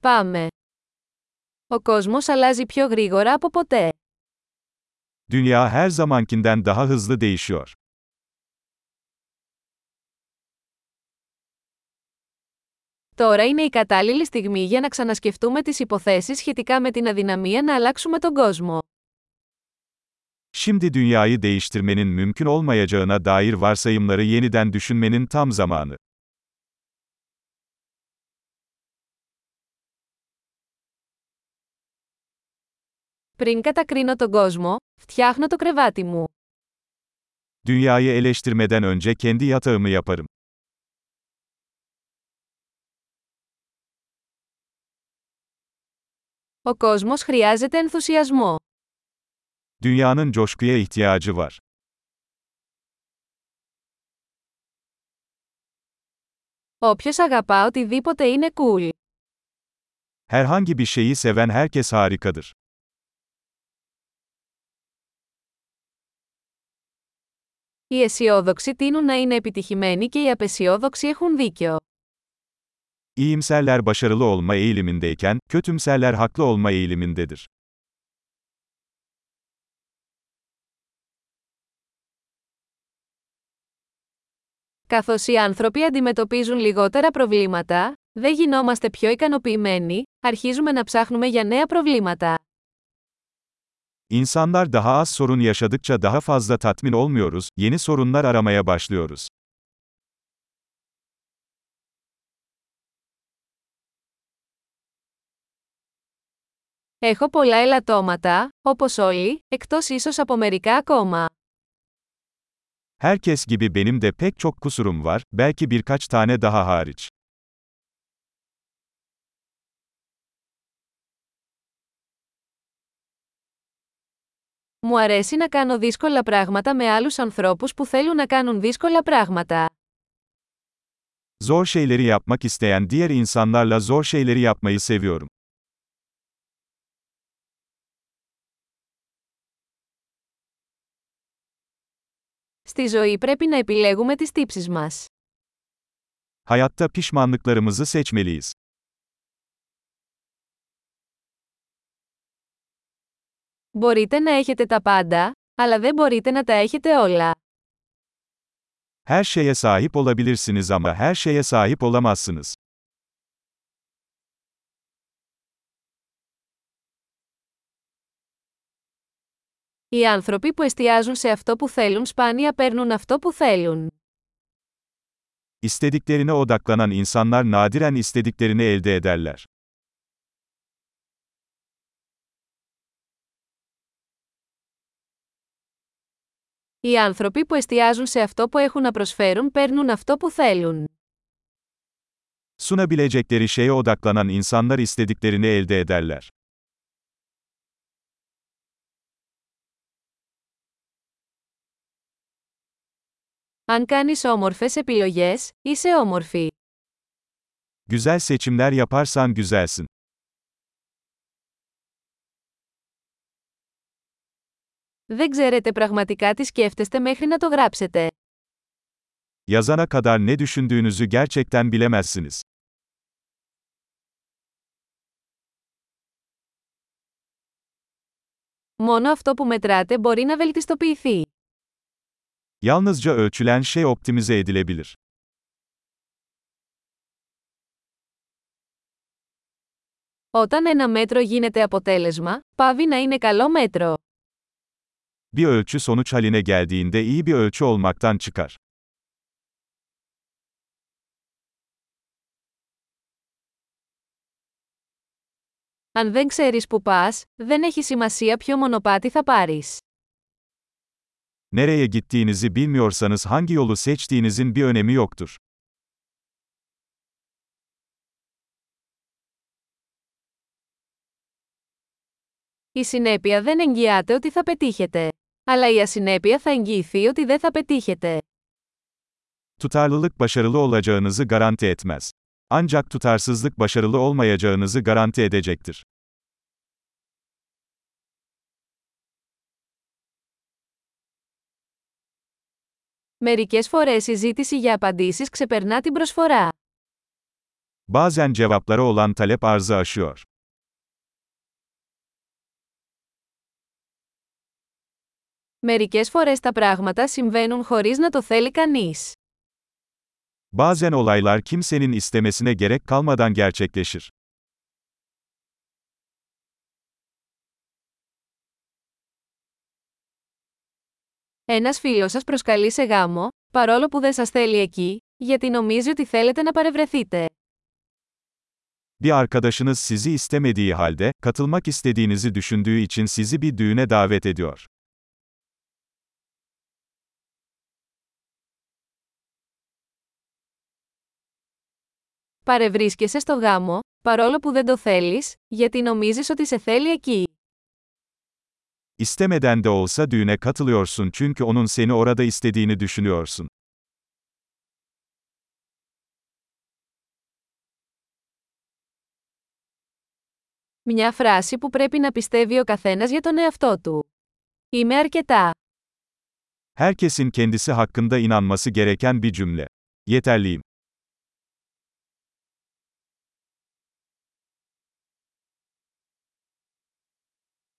Πάμε. Ο κόσμος αλλάζει πιο γρήγορα από ποτέ. Dünya her zamankinden daha hızlı değişiyor. Τώρα είναι η κατάλληλη στιγμή για να ξανασκεφτούμε τις υποθέσεις σχετικά με την αδυναμία να αλλάξουμε τον κόσμο. Şimdi dünyayı değiştirmenin mümkün olmayacağına dair varsayımları yeniden düşünmenin tam zamanı. Πριν κατακρίνω τον κόσμο, φτιάχνω το κρεβάτι μου. Dünyayı eleştirmeden önce kendi yatağımı yaparım. Ο κόσμος χρειάζεται ενθουσιασμό. Dünyanın coşkuya ihtiyacı var. Όποιος αγαπά οτιδήποτε είναι cool. Herhangi bir şeyi seven herkes harikadır. Οι αισιόδοξοι τείνουν να είναι επιτυχημένοι και οι απεσιόδοξοι έχουν δίκιο. İyimserler başarılı olma eğilimindeyken, kötümserler haklı olma eğilimindedir. Καθώς οι άνθρωποι αντιμετωπίζουν λιγότερα προβλήματα, δεν γινόμαστε πιο ικανοποιημένοι, αρχίζουμε να ψάχνουμε για νέα προβλήματα. İnsanlar daha az sorun yaşadıkça daha fazla tatmin olmuyoruz, yeni sorunlar aramaya başlıyoruz. Έχω πολλά ελαττώματα, όπως όλοι, εκτός ίσως από μερικά ακόμα. Herkes gibi benim de pek çok kusurum var, belki birkaç tane daha hariç. Μου αρέσει να κάνω δύσκολα πράγματα με άλλους ανθρώπους που θέλουν να κάνουν δύσκολα πράγματα. Zor şeyleri yapmak isteyen diğer insanlarla zor şeyleri yapmayı seviyorum. Στη ζωή πρέπει να επιλέγουμε τις τύψεις μας. Hayatta pişmanlıklarımızı seçmeliyiz. Μπορείτε να έχετε τα πάντα, αλλά δεν μπορείτε να τα έχετε όλα. Her şeye sahip olabilirsiniz ama her şeye sahip olamazsınız. Οι άνθρωποι που εστιάζουν σε αυτό που θέλουν σπάνια παίρνουν αυτό που θέλουν. İstediklerine odaklanan insanlar nadiren istediklerini elde ederler. Οι άνθρωποι που εστιάζουν σε αυτό που έχουν να προσφέρουν παίρνουν αυτό που θέλουν. Sunabilecekleri şeye odaklanan insanlar istediklerini elde ederler. Αν κάνεις όμορφες επιλογές, είσαι όμορφη. Güzel seçimler yaparsan güzelsin. Δεν ξέρετε πραγματικά τι σκέφτεστε μέχρι να το γράψετε. Yazana kadar ne düşündüğünüzü gerçekten bilemezsiniz. Μόνο αυτό που μετράτε μπορεί να βελτιστοποιηθεί. Yalnızca ölçülen şey optimize edilebilir. Όταν ένα μέτρο γίνεται αποτέλεσμα, πάβει να είναι καλό μέτρο. Bir ölçü sonuç haline geldiğinde iyi bir ölçü olmaktan çıkar. Αν δεν ξέρεις που πας, δεν έχει σημασία ποιο μονοπάτι θα πάρεις. Nereye gittiğinizi bilmiyorsanız hangi yolu seçtiğinizin bir önemi yoktur. Η συνέπεια δεν εγγυάται ότι θα πετύχετε. Αλλά η ασυνέπεια θα εγγυηθεί ότι δεν θα πετύχετε. Tutarlılık başarılı olacağınızı garanti etmez. Ancak tutarsızlık başarılı olmayacağınızı garanti edecektir. Μερικές φορές η ζήτηση για απαντήσεις ξεπερνά την προσφορά. Bazen cevaplara olan talep arzı aşıyor. Μερικές φορές τα πράγματα συμβαίνουν χωρίς να το θέλει κανείς. Bazen olaylar kimsenin istemesine gerek kalmadan gerçekleşir. Ένας φίλος σας προσκαλεί σε γάμο, παρόλο που δεν σας θέλει εκεί, γιατί νομίζει ότι θέλετε να παρευρεθείτε. Bir arkadaşınız sizi istemediği halde, katılmak istediğinizi düşündüğü için sizi bir düğüne davet ediyor. Παρευρίσκεσαι στο γάμο, παρόλο που δεν το θέλεις, γιατί νομίζεις ότι σε θέλει εκεί. İstemeden de olsa düğüne katılıyorsun çünkü onun seni orada istediğini düşünüyorsun. Μια φράση που πρέπει να πιστεύει ο καθένας για τον εαυτό του. Είμαι αρκετά. Herkesin kendisi hakkında inanması gereken bir cümle. Yeterliyim.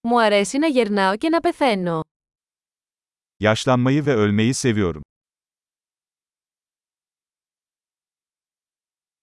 Μου αρέσει να γερνάω και να πεθαίνω. Yaşlanmayı ve ölmeyi seviyorum.